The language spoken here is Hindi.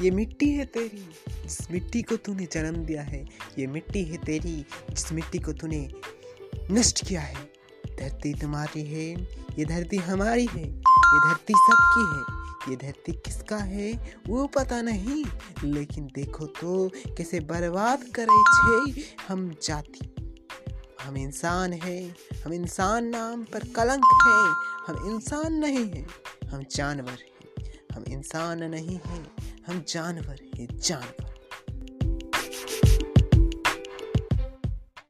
ये मिट्टी है तेरी, जिस मिट्टी को तूने जन्म दिया है, ये मिट्टी है तेरी, जिस मिट्टी को तूने नष्ट किया है। धरती तुम्हारी है, ये धरती हमारी है, ये धरती सबकी है, ये धरती किसका है, वो पता नहीं। लेकिन देखो तो कैसे बर्बाद करे छे हम जाति। हम इंसान है, हम इंसान नाम पर कलंक है, हम इंसान नहीं है, हम जानवर हैं। इंसान नहीं हैं हम जानवर हैं जानवर।